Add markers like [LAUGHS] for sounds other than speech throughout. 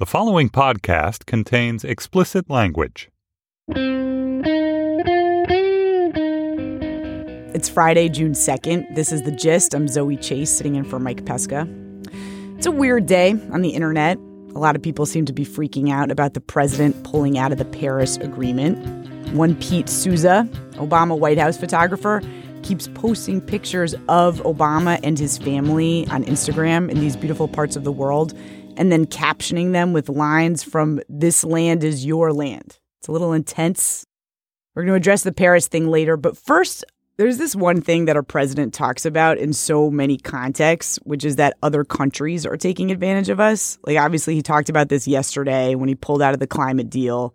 The following podcast contains explicit language. It's Friday, June 2nd. This is The Gist. I'm Zoe Chace, sitting in for Mike Pesca. It's a weird day on the internet. A lot of people seem to be freaking out about the president pulling out of the Paris Agreement. One Pete Souza, Obama White House photographer, keeps posting pictures of Obama and his family on Instagram in these beautiful parts of the world and then captioning them with lines from This Land is Your Land. It's a little intense. We're going to address the Paris thing later, but first, there's this one thing that our president talks about in so many contexts, which is that other countries are taking advantage of us. Like, obviously, he talked about this yesterday when he pulled out of the climate deal.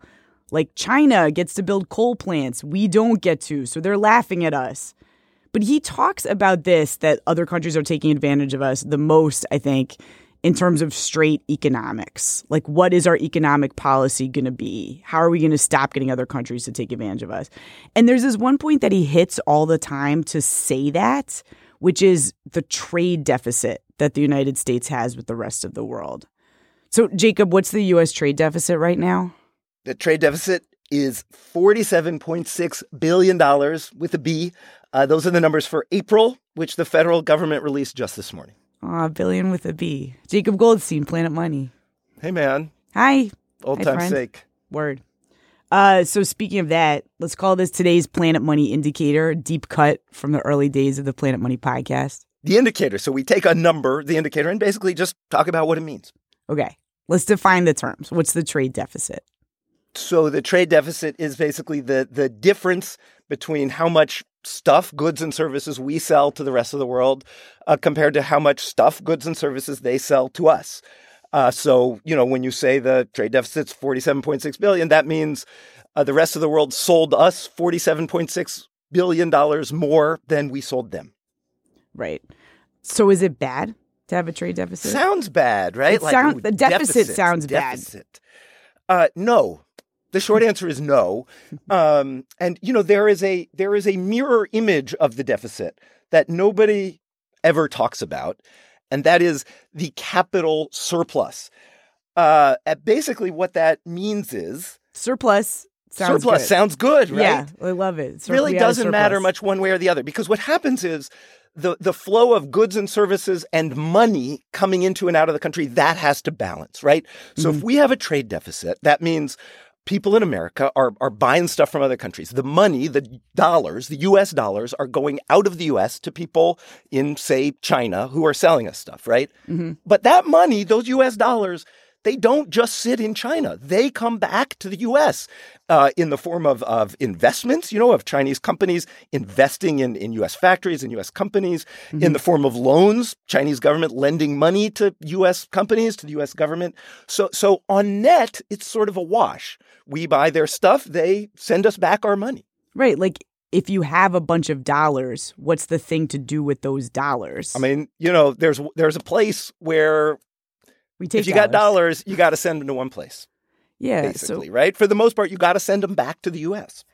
Like, China gets to build coal plants, we don't get to, so they're laughing at us. But he talks about this that other countries are taking advantage of us the most, I think, in terms of straight economics. Like, what is our economic policy going to be? How are we going to stop getting other countries to take advantage of us? And there's this one point that he hits all the time to say that, which is the trade deficit that the United States has with the rest of the world. So, Jacob, what's the U.S. trade deficit right now? The trade deficit is $47.6 billion with a B. Uh, those are the numbers for April, which the federal government released just this morning. Aw, billion with a B. Jacob Goldstein, Planet Money. Hey, man. Hi. Old Hi, time's friend. sake. Word. Uh, so speaking of that, let's call this today's Planet Money indicator, a deep cut from the early days of the Planet Money podcast. The indicator. So we take a number, the indicator, and basically just talk about what it means. Okay, let's define the terms. What's the trade deficit? So the trade deficit is basically the the difference between how much stuff, goods and services we sell to the rest of the world uh, compared to how much stuff, goods and services they sell to us. Uh, so you know when you say the trade deficit's forty seven point six billion, that means uh, the rest of the world sold us forty seven point six billion dollars more than we sold them. Right. So is it bad to have a trade deficit? Sounds bad, right? It sound- the deficit sounds bad. Uh, no, the short [LAUGHS] answer is no. Um, and you know there is a there is a mirror image of the deficit that nobody ever talks about, and that is the capital surplus. Uh, basically, what that means is surplus sounds surplus good. sounds good, right? Yeah, I love it. Sur- really we have a doesn't matter much one way or the other because what happens is the the flow of goods and services and money coming into and out of the country that has to balance, right? So Mm-hmm. if we have a trade deficit, that means people in America are are buying stuff from other countries. The money, the dollars, the US dollars are going out of the US to people in say China who are selling us stuff, right? Mm-hmm. But that money, those US dollars, they don't just sit in China. They come back to the US uh, in the form of, of investments, you know, of Chinese companies investing in, in US factories and US companies, in the form of loans, Chinese government lending money to US companies, to the US government. So, so on net, it's sort of a wash. We buy their stuff, they send us back our money. Right, like if you have a bunch of dollars, what's the thing to do with those dollars? I mean, you know, there's there's a place where we take if you got dollars, you got to send them to one place, Yeah, basically, so right? For the most part, you got to send them back to the U.S.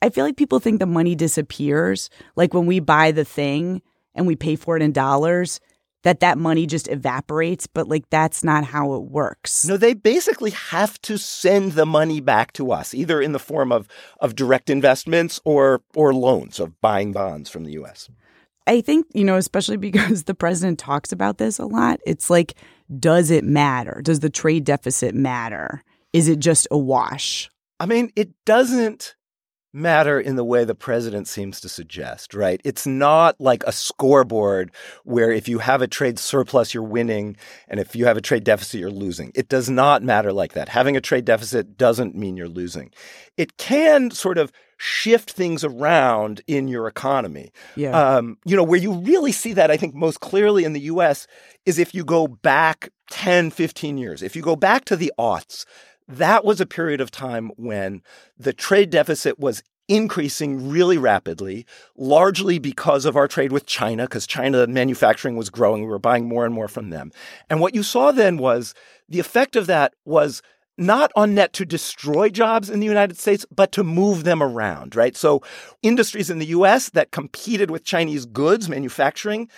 I feel like people think the money disappears. Like when we buy the thing and we pay for it in dollars, that that money just evaporates. But like that's not how it works. No, they basically have to send the money back to us, either in the form of of direct investments or or loans of buying bonds from the U.S. I think, you know, especially [LAUGHS] because the president talks about this a lot, it's like, does it matter? Does the trade deficit matter? Is it just a wash? I mean, it doesn't matter in the way the president seems to suggest, right? It's not like a scoreboard where if you have a trade surplus, you're winning, and if you have a trade deficit, you're losing. It does not matter like that. Having a trade deficit doesn't mean you're losing. It can sort of shift things around in your economy. Yeah. Um, you know, where you really see that, I think, most clearly in the US is if you go back 10, 15 years. If you go back to the aughts, that was a period of time when the trade deficit was increasing really rapidly, largely because of our trade with China, because China manufacturing was growing. We were buying more and more from them. And what you saw then was the effect of that was not on net to destroy jobs in the United States, but to move them around, right? So industries in the US that competed with Chinese goods manufacturing,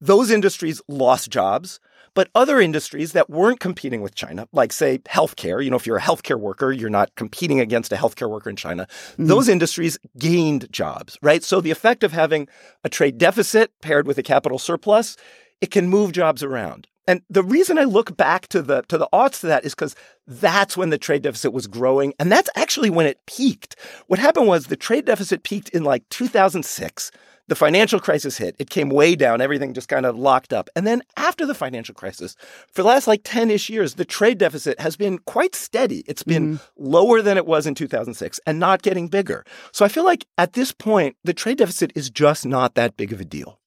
those industries lost jobs. But other industries that weren't competing with China, like say healthcare, you know, if you're a healthcare worker, you're not competing against a healthcare worker in China. Mm-hmm. Those industries gained jobs, right? So the effect of having a trade deficit paired with a capital surplus, it can move jobs around. And the reason I look back to the to the odds to that is because that's when the trade deficit was growing, and that's actually when it peaked. What happened was the trade deficit peaked in like 2006. The financial crisis hit. It came way down. Everything just kind of locked up. And then after the financial crisis, for the last like 10 ish years, the trade deficit has been quite steady. It's been mm. lower than it was in 2006 and not getting bigger. So I feel like at this point, the trade deficit is just not that big of a deal.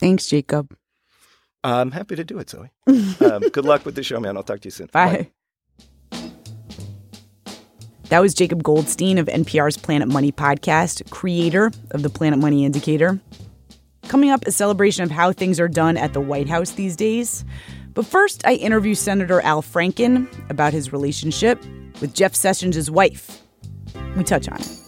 Thanks, Jacob. I'm happy to do it, Zoe. [LAUGHS] um, good luck with the show, man. I'll talk to you soon. Bye. Bye. That was Jacob Goldstein of NPR's Planet Money podcast, creator of the Planet Money Indicator. Coming up, a celebration of how things are done at the White House these days. But first, I interview Senator Al Franken about his relationship with Jeff Sessions' wife. We touch on it.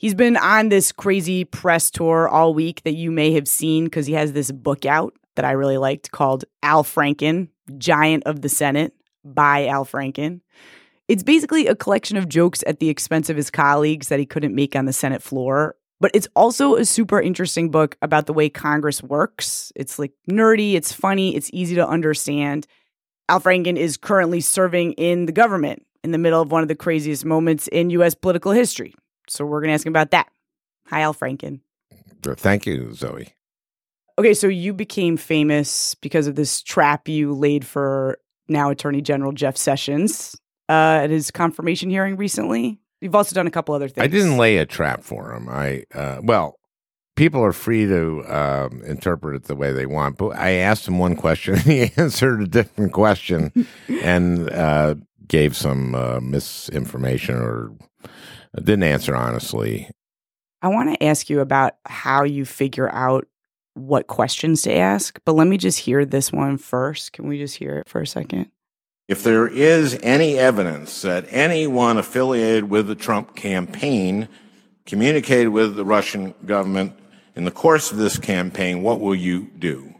He's been on this crazy press tour all week that you may have seen because he has this book out that I really liked called Al Franken, Giant of the Senate by Al Franken. It's basically a collection of jokes at the expense of his colleagues that he couldn't make on the Senate floor. But it's also a super interesting book about the way Congress works. It's like nerdy, it's funny, it's easy to understand. Al Franken is currently serving in the government in the middle of one of the craziest moments in US political history. So we're going to ask him about that. Hi, Al Franken. Thank you, Zoe. Okay, so you became famous because of this trap you laid for now Attorney General Jeff Sessions uh, at his confirmation hearing recently. You've also done a couple other things. I didn't lay a trap for him. I uh, well, people are free to um, interpret it the way they want. But I asked him one question, and he [LAUGHS] answered a different question, [LAUGHS] and uh, gave some uh, misinformation or I didn't answer honestly. I want to ask you about how you figure out what questions to ask, but let me just hear this one first. Can we just hear it for a second? If there is any evidence that anyone affiliated with the Trump campaign communicated with the Russian government in the course of this campaign, what will you do?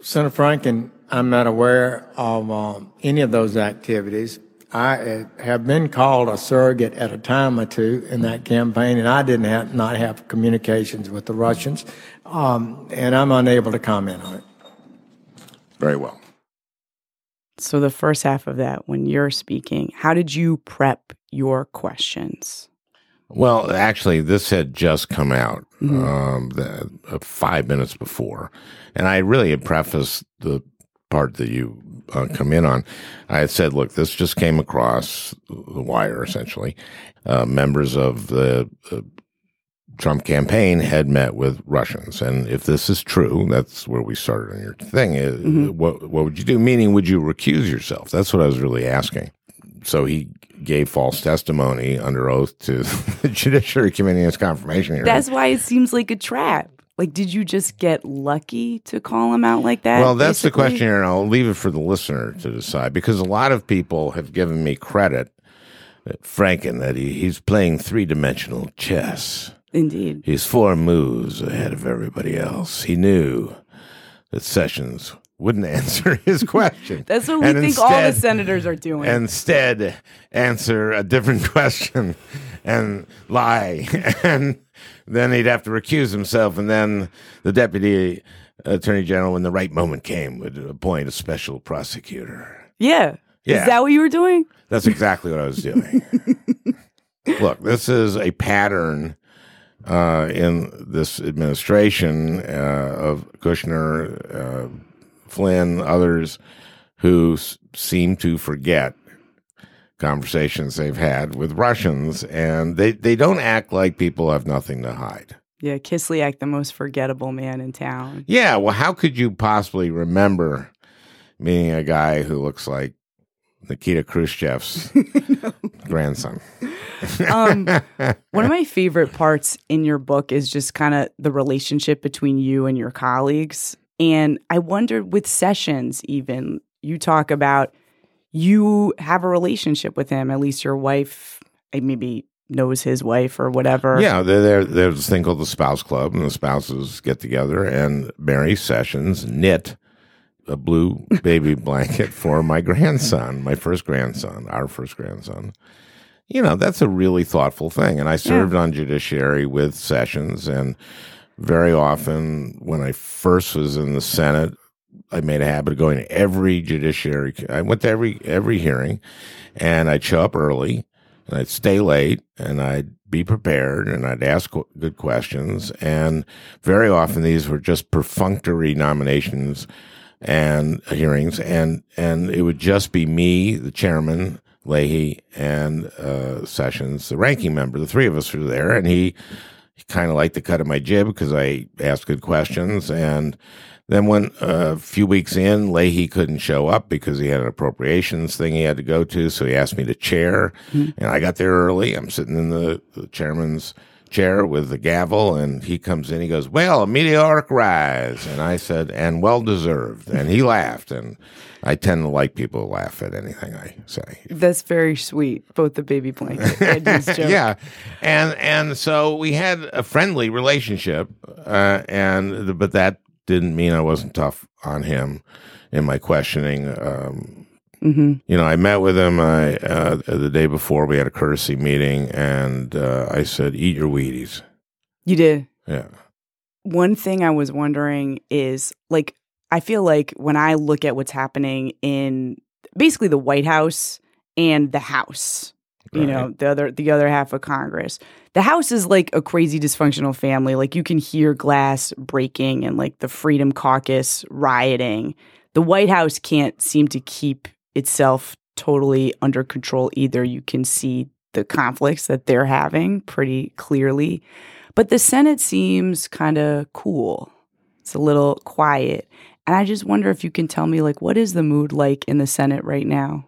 Senator Franken, I'm not aware of um, any of those activities. I uh, have been called a surrogate at a time or two in that campaign, and I didn't have, not have communications with the Russians, um, and I'm unable to comment on it. Very well. So, the first half of that, when you're speaking, how did you prep your questions? Well, actually, this had just come out mm-hmm. um, the, uh, five minutes before, and I really had prefaced the part that you uh, come in on, I had said, look, this just came across the wire essentially. Uh, members of the uh, Trump campaign had met with Russians. And if this is true, that's where we started on your thing. Uh, mm-hmm. What, what would you do? Meaning, would you recuse yourself? That's what I was really asking. So he gave false testimony under oath to [LAUGHS] the Judiciary Committee in his confirmation hearing. That's why it seems like a trap. Like, did you just get lucky to call him out like that? Well, that's basically? the question here, and I'll leave it for the listener to decide because a lot of people have given me credit, Franken, that he, he's playing three dimensional chess. Indeed. He's four moves ahead of everybody else. He knew that Sessions wouldn't [LAUGHS] answer his question. That's what we and think instead, all the senators are doing. Instead, answer a different [LAUGHS] question and lie. [LAUGHS] and then he'd have to recuse himself, and then the deputy attorney general, when the right moment came, would appoint a special prosecutor. Yeah. yeah. Is that what you were doing? That's exactly what I was doing. [LAUGHS] Look, this is a pattern uh, in this administration uh, of Kushner, uh, Flynn, others who s- seem to forget conversations they've had with Russians, and they, they don't act like people have nothing to hide. Yeah, Kislyak, the most forgettable man in town. Yeah, well, how could you possibly remember meeting a guy who looks like Nikita Khrushchev's [LAUGHS] grandson? Um, [LAUGHS] one of my favorite parts in your book is just kind of the relationship between you and your colleagues. And I wondered with Sessions, even, you talk about you have a relationship with him, at least your wife, eh, maybe knows his wife or whatever. Yeah, there, there, there's a thing called the Spouse Club, and the spouses get together, and Mary Sessions knit a blue baby [LAUGHS] blanket for my grandson, my first grandson, our first grandson. You know, that's a really thoughtful thing. And I served on judiciary with Sessions, and very often when I first was in the Senate, I made a habit of going to every judiciary. I went to every every hearing, and I'd show up early, and I'd stay late, and I'd be prepared, and I'd ask qu- good questions. And very often these were just perfunctory nominations and hearings, and and it would just be me, the chairman, Leahy, and uh, Sessions, the ranking member. The three of us were there, and he, he kind of liked the cut of my jib because I asked good questions. And then when uh, a few weeks in, Leahy couldn't show up because he had an appropriations thing he had to go to, so he asked me to chair, and I got there early. I'm sitting in the, the chairman's chair with the gavel, and he comes in. He goes, "Well, a meteoric rise," and I said, "And well deserved." And he laughed, and I tend to like people who laugh at anything I say. That's very sweet, both the baby blanket and his [LAUGHS] joke. yeah, and and so we had a friendly relationship, uh, and but that didn't mean I wasn't tough on him in my questioning. Um, hmm you know, I met with him I, uh, the day before. We had a courtesy meeting, and uh, I said, "Eat your Wheaties." You did. Yeah. One thing I was wondering is like, I feel like when I look at what's happening in basically the White House and the House, you know, the other the other half of Congress. The House is like a crazy dysfunctional family. Like you can hear glass breaking and like the Freedom Caucus rioting. The White House can't seem to keep itself totally under control either. You can see the conflicts that they're having pretty clearly. But the Senate seems kind of cool. It's a little quiet. And I just wonder if you can tell me like what is the mood like in the Senate right now?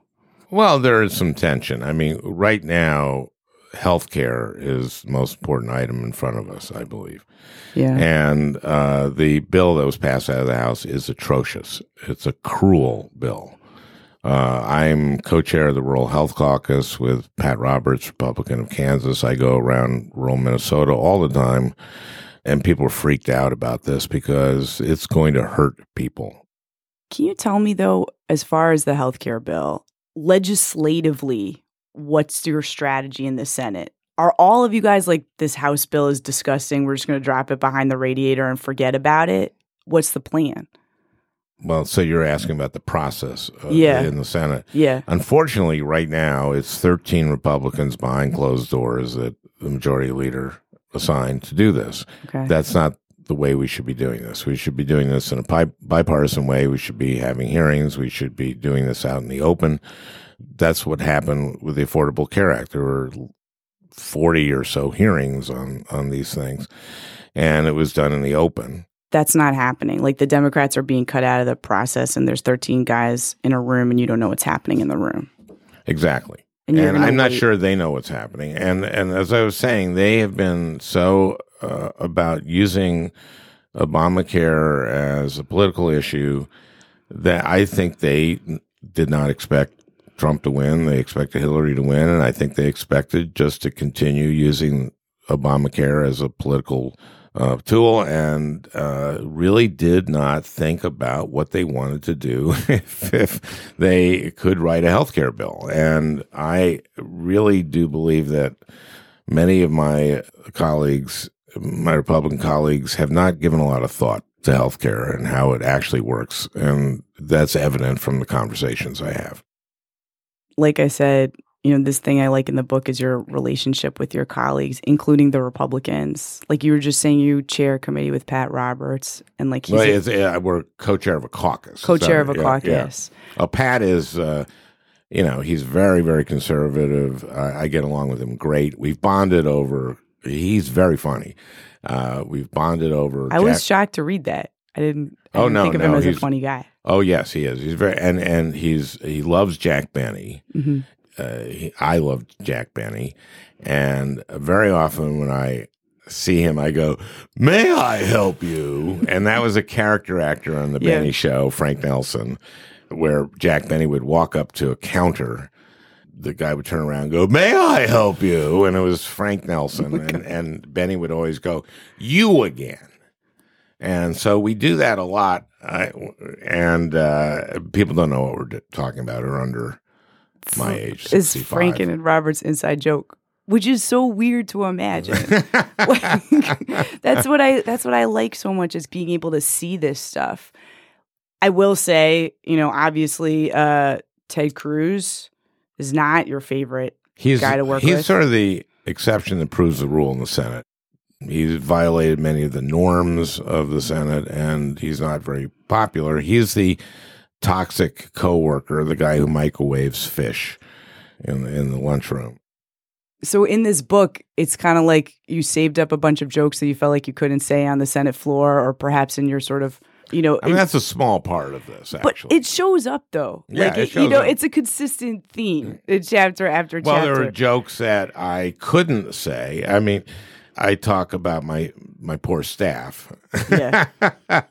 Well, there is some tension. I mean, right now, healthcare is the most important item in front of us, I believe. Yeah. And uh, the bill that was passed out of the House is atrocious. It's a cruel bill. Uh, I'm co-chair of the Rural Health Caucus with Pat Roberts, Republican of Kansas. I go around rural Minnesota all the time, and people are freaked out about this because it's going to hurt people. Can you tell me though, as far as the healthcare bill, legislatively, what's your strategy in the Senate? Are all of you guys like this House bill is disgusting? We're just going to drop it behind the radiator and forget about it. What's the plan? Well, so you're asking about the process uh, Yeah. in the Senate. Yeah. Unfortunately, right now, it's 13 Republicans behind closed doors that the majority leader assigned to do this. Okay. That's not the way we should be doing this. We should be doing this in a bipartisan way. We should be having hearings. We should be doing this out in the open. That's what happened with the Affordable Care Act. There were 40 or so hearings on, on these things, and it was done in the open. That's not happening. Like the Democrats are being cut out of the process and there's 13 guys in a room and you don't know what's happening in the room. Exactly. And And, I'm not sure they know what's happening. And and as I was saying, they have been so uh, about using Obamacare as a political issue that I think they did not expect Trump to win. They expected Hillary to win, and I think they expected just to continue using Obamacare as a political uh, tool, and uh, really did not think about what they wanted to do [LAUGHS] if, if they could write a health care bill. And I really do believe that many of my colleagues, my Republican colleagues, have not given a lot of thought to healthcare and how it actually works. And that's evident from the conversations I have. like I said, you know, this thing I like in the book is your relationship with your colleagues, including the Republicans. Like you were just saying, you chair a committee with Pat Roberts, and like he's Well, a it's, uh, we're co-chair of a caucus. co-chair of a yeah, caucus. Yeah. Oh, Pat is, uh, you know, he's very, very conservative. I, I get along with him great. We've bonded over. He's very funny. Uh, we've bonded over. I was shocked to read that. I didn't. I Oh, didn't no, think of no, him as a funny guy. Oh yes, he is. He's very and and he's he loves Jack Benny. hmm Uh, he, I love Jack Benny, and very often when I see him, I go, "May I help you?" And that was a character actor on the Yeah. Benny Show, Frank Nelson, where Jack Benny would walk up to a counter. The guy would turn around and go, May I help you? And it was Frank Nelson. [LAUGHS] and, and Benny would always go, You again. And so we do that a lot. I, and uh, people don't know what we're talking about or under my age. Is 65. Franken and Roberts' inside joke, which is so weird to imagine. [LAUGHS] Like, [LAUGHS] that's what I that's what I like so much is being able to see this stuff. I will say, you know, obviously uh Ted Cruz is not your favorite. he's, guy to work he's with. He's sort of the exception that proves the rule in the Senate. He's violated many of the norms of the Senate, and he's not very popular. He's the toxic coworker, the guy who microwaves fish in in the lunchroom. So in this book, it's kind of like you saved up a bunch of jokes that you felt like you couldn't say on the Senate floor or perhaps in your sort of, you know, I mean, that's a small part of this, but actually. it shows up though. Yeah, like it you shows know, up. it's a consistent theme in chapter after well, chapter. there are jokes that I couldn't say. I mean, I talk about my my poor staff. Yeah. [LAUGHS] I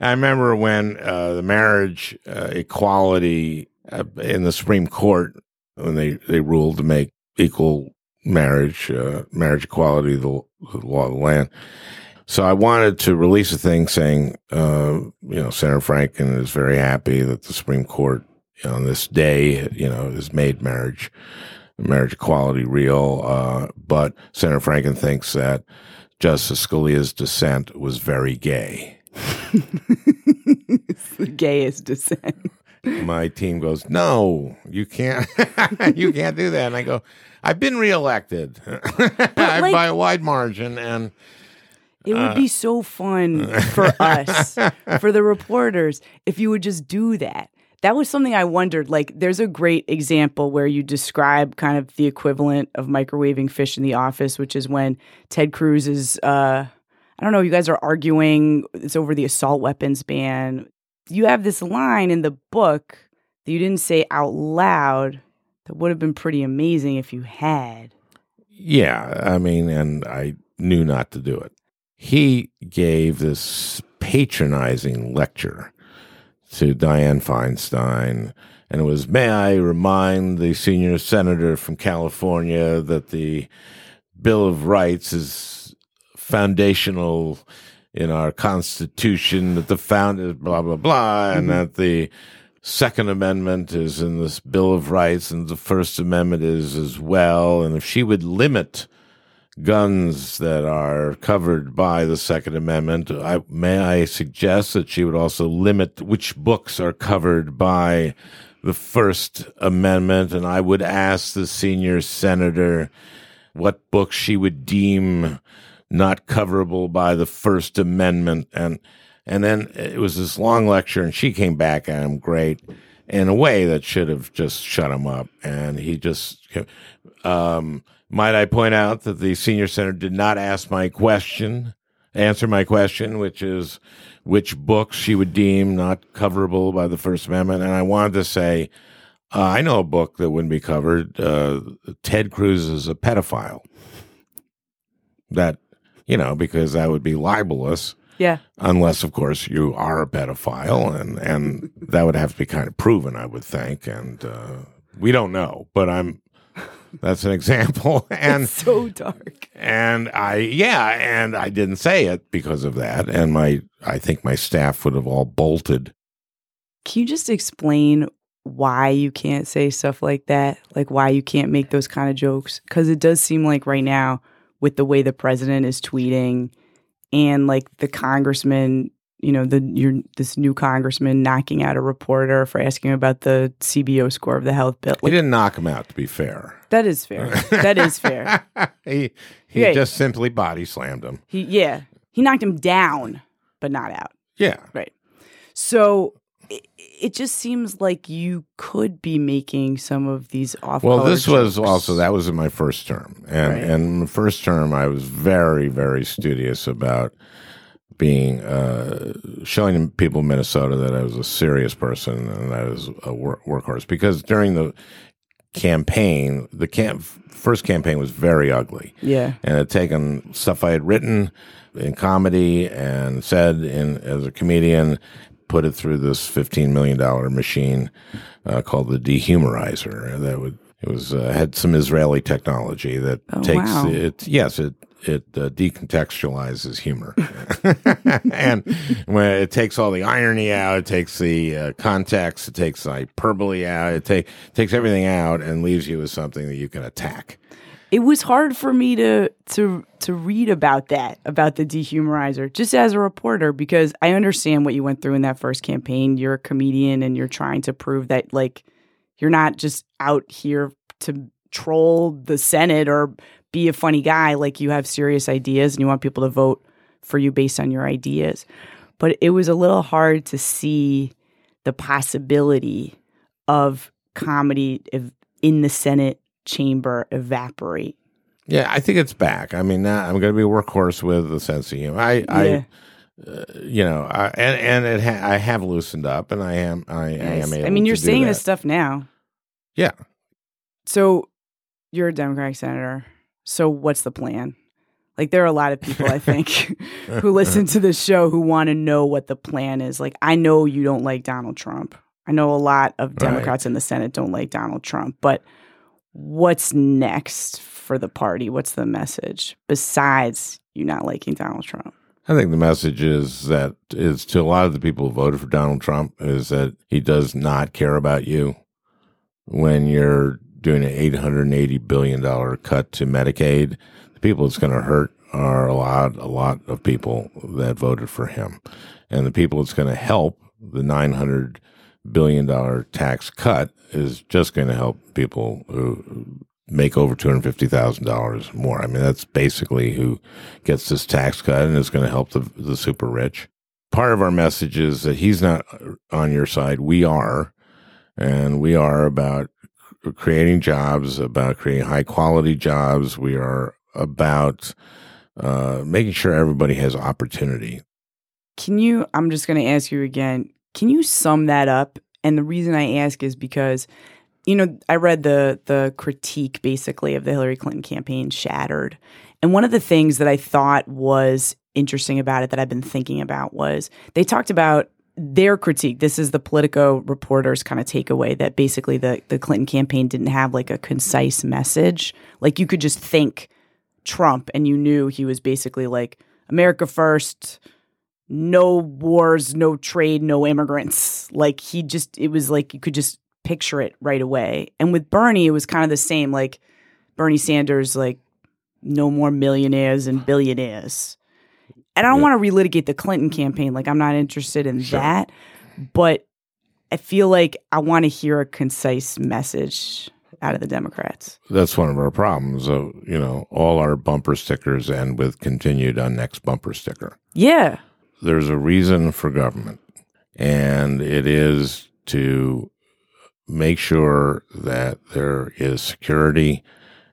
remember when uh, the marriage uh, equality uh, in the Supreme Court when they they ruled to make equal marriage uh, marriage equality the, the law of the land. So I wanted to release a thing saying, uh, you know, Senator Franken is very happy that the Supreme Court you know, on this day, you know, has made marriage marriage equality real. Uh, but Senator Franken thinks that Justice Scalia's dissent was very gay. it's [LAUGHS] the gayest dissent. My team goes, "No, you can't. [LAUGHS] you can't do that." And I go, "I've been reelected [LAUGHS] like- by a wide margin, and It would be so fun for [LAUGHS] us, for the reporters, if you would just do that. That was something I wondered. Like, there's a great example where you describe kind of the equivalent of microwaving fish in the office, which is when Ted Cruz is, uh, I don't know, you guys are arguing, it's over the assault weapons ban. You have this line in the book that you didn't say out loud that would have been pretty amazing if you had. Yeah, I mean, and I knew not to do it. He gave this patronizing lecture to Dianne Feinstein, and it was, May I remind the senior senator from California that the Bill of Rights is foundational in our Constitution, that the founders, blah, blah, blah, and mm-hmm. that the Second Amendment is in this Bill of Rights, and the First Amendment is as well. And if she would limit guns that are covered by the Second Amendment, I, may I suggest that she would also limit which books are covered by the First Amendment? And I would ask the senior senator what books she would deem not coverable by the First Amendment. And and then it was this long lecture, and she came back at him great in a way that should have just shut him up. And he just, um, might I point out that the senior center did not ask my question, answer my question, which is which books she would deem not coverable by the First Amendment. And I wanted to say, uh, I know a book that wouldn't be covered. Uh, Ted Cruz is a pedophile. That, you know, because that would be libelous Yeah. unless of course you are a pedophile and and that would have to be kind of proven i would think and uh, we don't know but i'm that's an example [LAUGHS] and It's so dark. and i yeah and i didn't say it because of that and my i think my staff would have all bolted Can you just explain why you can't say stuff like that? Like why you can't make those kind of jokes? Because it does seem like right now, with the way the president is tweeting and like the congressman you know, the your this new congressman knocking out a reporter for asking about the CBO score of the health bill. he didn't knock him out, to be fair. that is fair. that is fair. [LAUGHS] he he Yeah. just simply body slammed him. He yeah, he knocked him down, but not out. Yeah. Right. So it, it just seems like you could be making some of these off. Well, this was also that was in my first term, and Right. and in the first term, I was very very studious about being uh, showing people in Minnesota that I was a serious person and I was a work, workhorse because during the campaign, the camp first campaign was very ugly. Yeah. and had taken stuff I had written in comedy and said in as a comedian, put it through this fifteen million dollar machine uh, called the dehumorizer. That would it was uh, had some Israeli technology that Oh, takes wow. it. Yes, it it uh, decontextualizes humor, [LAUGHS] and when it takes all the irony out, it takes the uh, context, it takes the hyperbole out, it take, takes everything out, and leaves you with something that you can attack. It was hard for me to to to read about that about the dehumorizer just as a reporter because I understand what you went through in that first campaign. You're a comedian and you're trying to prove that like you're not just out here to troll the Senate or be a funny guy. Like you have serious ideas and you want people to vote for you based on your ideas. But it was a little hard to see the possibility of comedy ev- in the Senate chamber evaporate. Yeah, I think it's back. I mean, I'm going to be a workhorse with the sense of humor. I, Yeah. I, uh, you know, I, and and it ha- I have loosened up, and I am, I, I am. Able I mean, you're saying that. this stuff now. Yeah. So you're a Democratic senator. So what's the plan? Like there are a lot of people I think [LAUGHS] who listen to this show who want to know what the plan is. Like I know you don't like Donald Trump. I know a lot of Right. Democrats in the Senate don't like Donald Trump, but what's next for the party? What's the message besides you not liking Donald Trump? I think the message is that is to a lot of the people who voted for Donald Trump is that he does not care about you when you're doing an eight hundred and eighty billion dollar cut to Medicaid. The people it's going to hurt are a lot, a lot of people that voted for him, and the people it's going to help. The nine hundred billion dollar tax cut is just going to help people who make over two hundred fifty thousand dollars more. I mean, that's basically who gets this tax cut, and it's going to help the the super rich. Part of our message is that he's not on your side. We are, and we are about creating jobs, about creating high quality jobs. We are about uh, making sure everybody has opportunity. Can you? I'm just going to ask you again. Can you sum that up? And the reason I ask is because, you know, I read the the critique basically of the Hillary Clinton campaign, Shattered, and one of the things that I thought was interesting about it that I've been thinking about was they talked about their critique. This is the Politico reporters kind of takeaway that basically the the Clinton campaign didn't have like a concise message. Like you could just think Trump and you knew he was basically like America first, no wars, no trade, no immigrants. Like he just, it was like you could just picture it right away. And with Bernie, it was kind of the same. Like Bernie Sanders, like no more millionaires and billionaires. And I don't Yeah. want to relitigate the Clinton campaign. Like I'm not interested in Sure. that. But I feel like I want to hear a concise message out of the Democrats. That's one of our problems. So, you know, all our bumper stickers end with continued on next bumper sticker. Yeah. there's a reason for government, and it is to make sure that there is security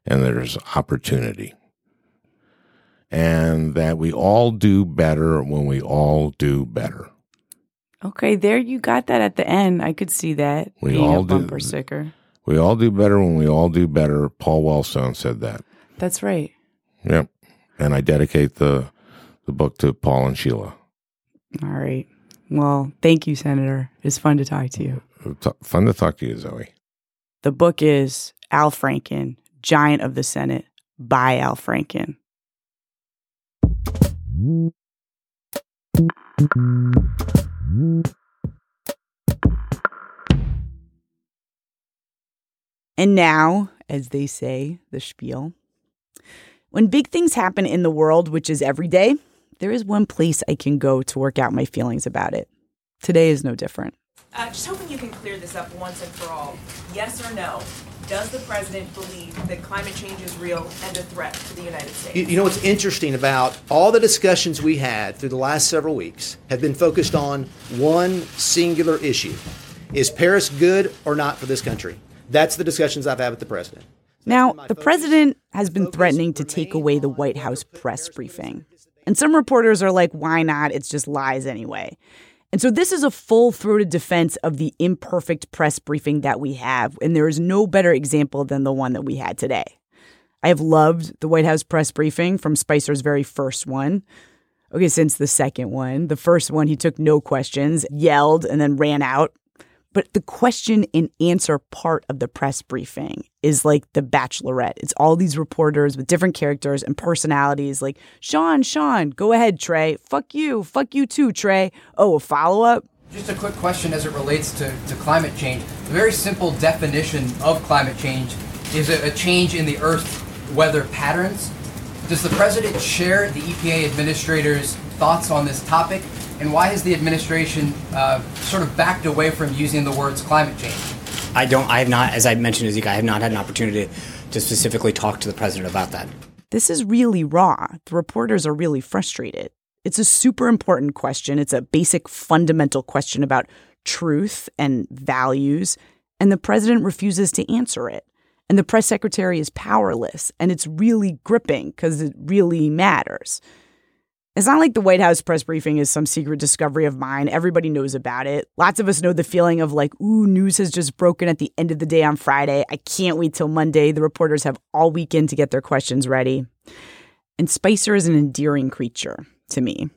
and there's opportunity. And that we all do better when we all do better. Okay, there you got that at the end. I could see that We being all a do- bumper sticker. We all do better when we all do better. Paul Wellstone said that. That's right. Yep. And I dedicate the the book to Paul and Sheila. All right. Well, thank you, Senator. It's fun to talk to you. T- Fun to talk to you, Zoe. The book is Al Franken, Giant of the Senate by Al Franken. And now, as they say, the spiel. When big things happen in the world, which is every day, there is one place I can go to work out my feelings about it. Today is no different. Uh, just hoping you can clear this up once and for all. Yes or no? Does the president believe that climate change is real and a threat to the United States? You, you know what's interesting about all the discussions we had through the last several weeks have been focused on one singular issue. Is Paris good or not for this country? That's the discussions I've had with the president. Now, the president has been threatening to take away the White House press briefing. And some reporters are like, why not? It's just lies anyway. And so this is a full throated defense of the imperfect press briefing that we have. And there is no better example than the one that we had today. I have loved the White House press briefing from Spicer's very first one. Okay, since the second one. The first one, he took no questions, yelled, and then ran out. But the question and answer part of the press briefing is like the bachelorette. It's all these reporters with different characters and personalities like, Sean, Sean, go ahead, Trey. Fuck you. Fuck you too, Trey. Oh, a follow up? Just a quick question as it relates to, to climate change. The very simple definition of climate change is a, a change in the Earth's weather patterns. Does the president share the EPA administrator's thoughts on this topic? And why has the administration uh, sort of backed away from using the words climate change? I don't. I have not, as I mentioned, Zeke, I have not had an opportunity to specifically talk to the president about that. This is really raw. The reporters are really frustrated. It's a super important question. It's a basic fundamental question about truth and values, and the president refuses to answer it. And the press secretary is powerless, and it's really gripping because it really matters. It's not like the White House press briefing is some secret discovery of mine. Everybody knows about it. Lots of us know the feeling of like, ooh, news has just broken at the end of the day on Friday. I can't wait till Monday. The reporters have all weekend to get their questions ready. And Spicer is an endearing creature to me.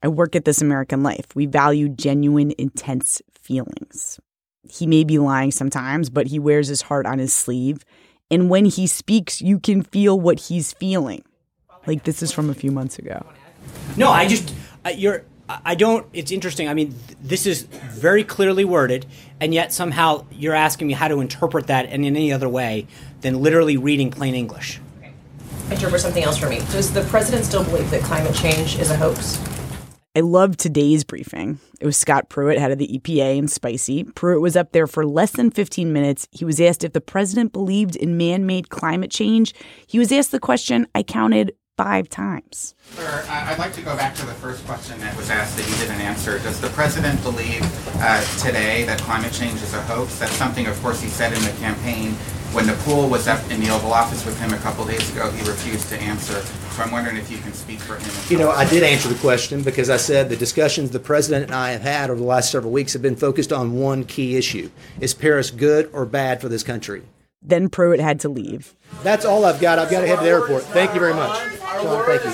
I work at This American Life. We value genuine, intense feelings. He may be lying sometimes, but he wears his heart on his sleeve. And when he speaks, you can feel what he's feeling. Like this is from a few months ago. No, I just uh, you're. I don't. It's interesting. I mean, th- this is very clearly worded, and yet somehow you're asking me how to interpret that in any other way than literally reading plain English. Interpret something else for me. Does the president still believe that climate change is a hoax? I loved today's briefing. It was Scott Pruitt, head of the EPA, and Spicy. Pruitt was up there for less than 15 minutes. He was asked if the president believed in man made climate change. He was asked the question, I counted five times. Sir, I'd like to go back to the first question that was asked that you didn't answer. Does the president believe uh, today that climate change is a hoax? That's something, of course, he said in the campaign. When the pool was up in the Oval Office with him a couple days ago, he refused to answer. So I'm wondering if you can speak for him. You know, I did answer the question because I said the discussions the president and I have had over the last several weeks have been focused on one key issue. Is Paris good or bad for this country? Then Pruitt had to leave. That's all I've got. I've got to head to the airport. Thank you very much. Sean, thank you.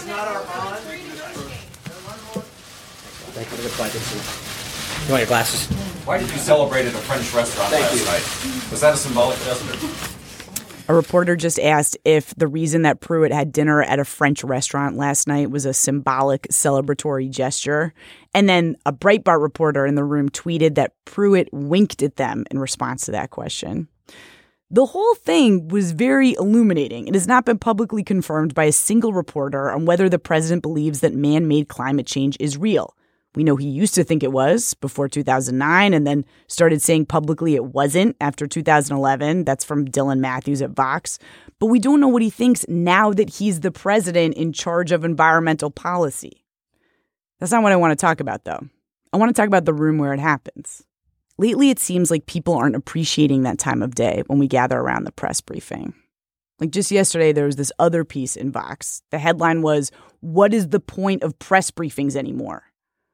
Thank you for the pleasure. You want your glasses? Why did you celebrate at a French restaurant Thank last you. night? Was that a symbolic gesture? A reporter just asked if the reason that Pruitt had dinner at a French restaurant last night was a symbolic celebratory gesture. And then a Breitbart reporter in the room tweeted that Pruitt winked at them in response to that question. The whole thing was very illuminating. It has not been publicly confirmed by a single reporter on whether the president believes that man made climate change is real. We know he used to think it was before 2009 and then started saying publicly it wasn't after 2011. That's from Dylan Matthews at Vox. But we don't know what he thinks now that he's the president in charge of environmental policy. That's not what I want to talk about, though. I want to talk about the room where it happens. Lately, it seems like people aren't appreciating that time of day when we gather around the press briefing. Like just yesterday, there was this other piece in Vox. The headline was, What is the point of press briefings anymore?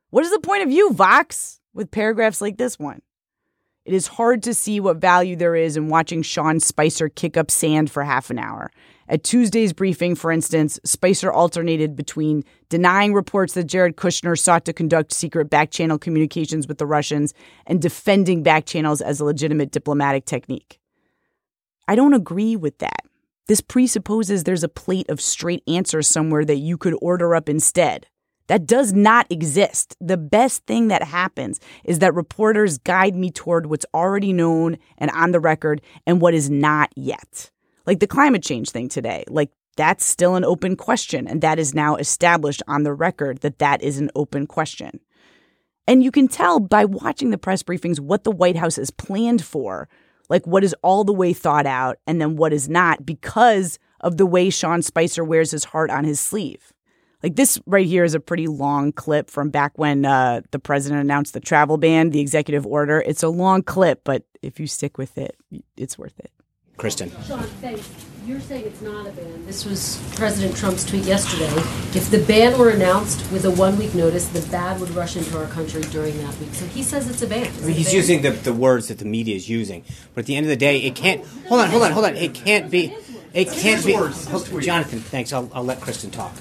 What is the point of you, Vox? With paragraphs like this one. It is hard to see what value there is in watching Sean Spicer kick up sand for half an hour. At Tuesday's briefing, for instance, Spicer alternated between denying reports that Jared Kushner sought to conduct secret backchannel communications with the Russians and defending backchannels as a legitimate diplomatic technique. I don't agree with that. This presupposes there's a plate of straight answers somewhere that you could order up instead. That does not exist. The best thing that happens is that reporters guide me toward what's already known and on the record and what is not yet. Like the climate change thing today. Like That's still an open question. And that is now established on the record that that is an open question. And you can tell by watching the press briefings what the White House has planned for, like what is all the way thought out and then what is not because of the way Sean Spicer wears his heart on his sleeve. Like this right here is a pretty long clip from back when uh, the president announced the travel ban, the executive order. It's a long clip, but if you stick with it, it's worth it. Kristen. Sean, thanks. You're saying it's not a ban. This was President Trump's tweet yesterday. If the ban were announced with a one week notice, the bad would rush into our country during that week. So he says it's a ban. I mean, it a he's ban? using the, the words that the media is using, but at the end of the day, it can't. Hold on, hold on, hold on. It can't be. It can't be. Jonathan, thanks. I'll, I'll let Kristen talk.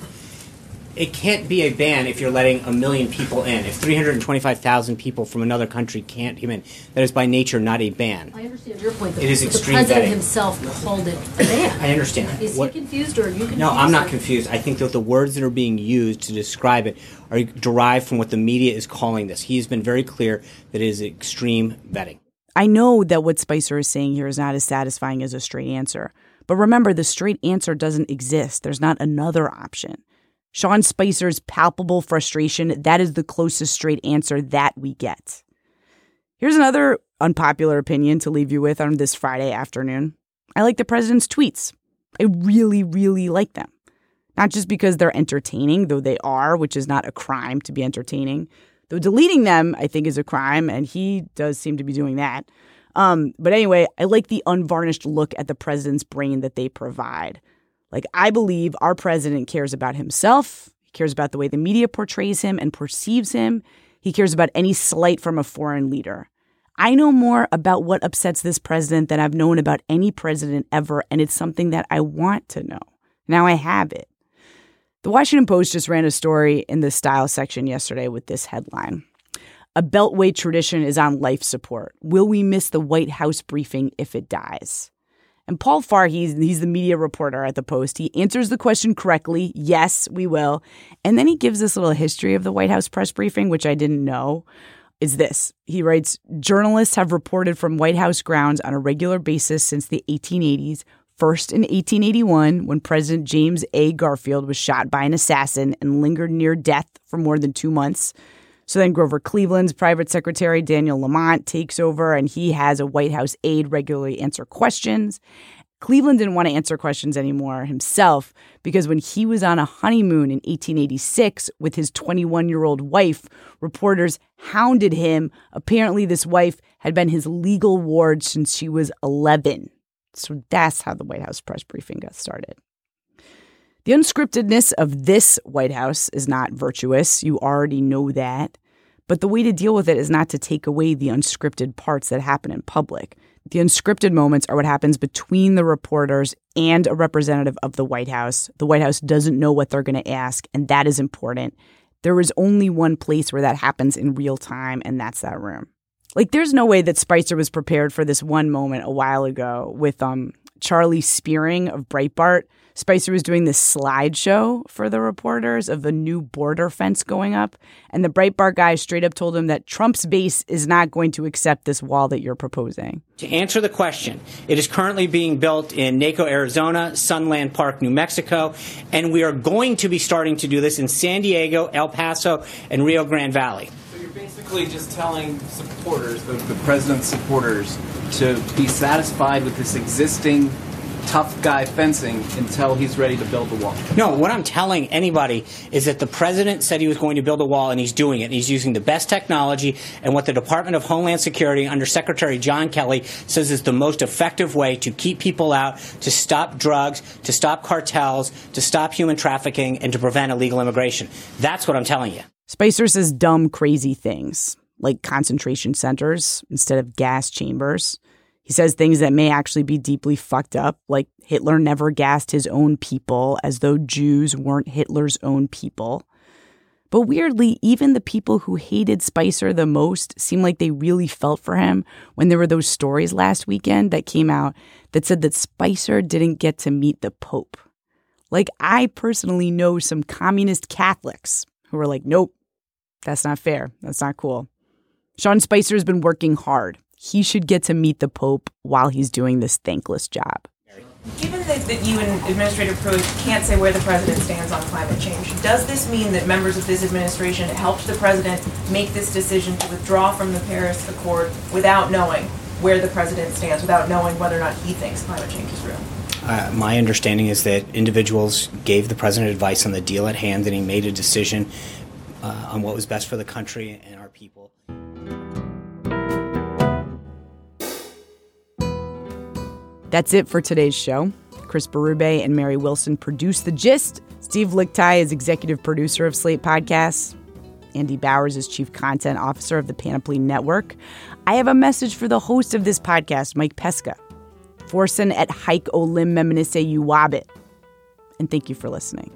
It can't be a ban if you're letting a million people in. If 325,000 people from another country can't come in, that is by nature not a ban. I understand your point. It is but extreme The president vetting. himself called it a ban. I understand. Is What- he confused or are you confused? No, I'm not confused. I think that the words that are being used to describe it are derived from what the media is calling this. He has been very clear that it is extreme vetting. I know that what Spicer is saying here is not as satisfying as a straight answer. But remember, the straight answer doesn't exist. There's not another option. Sean Spicer's palpable frustration, that is the closest straight answer that we get. Here's another unpopular opinion to leave you with on this Friday afternoon. I like the president's tweets. I really, really like them. Not just because they're entertaining, though they are, which is not a crime to be entertaining. Though deleting them, I think, is a crime, and he does seem to be doing that. Um, but anyway, I like the unvarnished look at the president's brain that they provide. Like, I believe our president cares about himself, he cares about the way the media portrays him and perceives him, he cares about any slight from a foreign leader. I know more about what upsets this president than I've known about any president ever, and it's something that I want to know. Now I have it. The Washington Post just ran a story in the style section yesterday with this headline A Beltway tradition is on life support. Will we miss the White House briefing if it dies? And Paul Farhi, he's, he's the media reporter at the Post. He answers the question correctly. Yes, we will. And then he gives this little history of the White House press briefing, which I didn't know. Is this? He writes Journalists have reported from White House grounds on a regular basis since the 1880s. First in 1881, when President James A. Garfield was shot by an assassin and lingered near death for more than two months. So then Grover Cleveland's private secretary, Daniel Lamont, takes over and he has a White House aide regularly answer questions. Cleveland didn't want to answer questions anymore himself because when he was on a honeymoon in 1886 with his 21 year old wife, reporters hounded him. Apparently, this wife had been his legal ward since she was 11. So that's how the White House press briefing got started. The unscriptedness of this White House is not virtuous. You already know that. But the way to deal with it is not to take away the unscripted parts that happen in public. The unscripted moments are what happens between the reporters and a representative of the White House. The White House doesn't know what they're going to ask, and that is important. There is only one place where that happens in real time, and that's that room. Like, there's no way that Spicer was prepared for this one moment a while ago with um, Charlie Spiering of Breitbart. Spicer was doing this slideshow for the reporters of the new border fence going up. And the Breitbart guy straight up told him that Trump's base is not going to accept this wall that you're proposing. To answer the question, it is currently being built in Naco, Arizona, Sunland Park, New Mexico, and we are going to be starting to do this in San Diego, El Paso, and Rio Grande Valley. So you're basically just telling supporters, the, the president's supporters, to be satisfied with this existing tough guy fencing until he's ready to build the wall. No, what I'm telling anybody is that the president said he was going to build a wall, and he's doing it. He's using the best technology, and what the Department of Homeland Security under Secretary John Kelly says is the most effective way to keep people out, to stop drugs, to stop cartels, to stop human trafficking, and to prevent illegal immigration. That's what I'm telling you. Spicer says dumb, crazy things like concentration centers instead of gas chambers. He says things that may actually be deeply fucked up, like Hitler never gassed his own people, as though Jews weren't Hitler's own people. But weirdly, even the people who hated Spicer the most seem like they really felt for him when there were those stories last weekend that came out that said that Spicer didn't get to meet the Pope. Like, I personally know some communist Catholics who are like, nope, that's not fair. That's not cool. Sean Spicer has been working hard. He should get to meet the Pope while he's doing this thankless job. Given that, that you and Administrator Pruitt can't say where the president stands on climate change, does this mean that members of this administration helped the president make this decision to withdraw from the Paris Accord without knowing where the president stands, without knowing whether or not he thinks climate change is real? Uh, my understanding is that individuals gave the president advice on the deal at hand, and he made a decision uh, on what was best for the country and our people. That's it for today's show. Chris Berube and Mary Wilson produced The Gist. Steve Lickteig is executive producer of Slate Podcasts. Andy Bowers is chief content officer of the Panoply Network. I have a message for the host of this podcast, Mike Pesca. Forsen at Hike Olim Meminise Uwabit. And thank you for listening.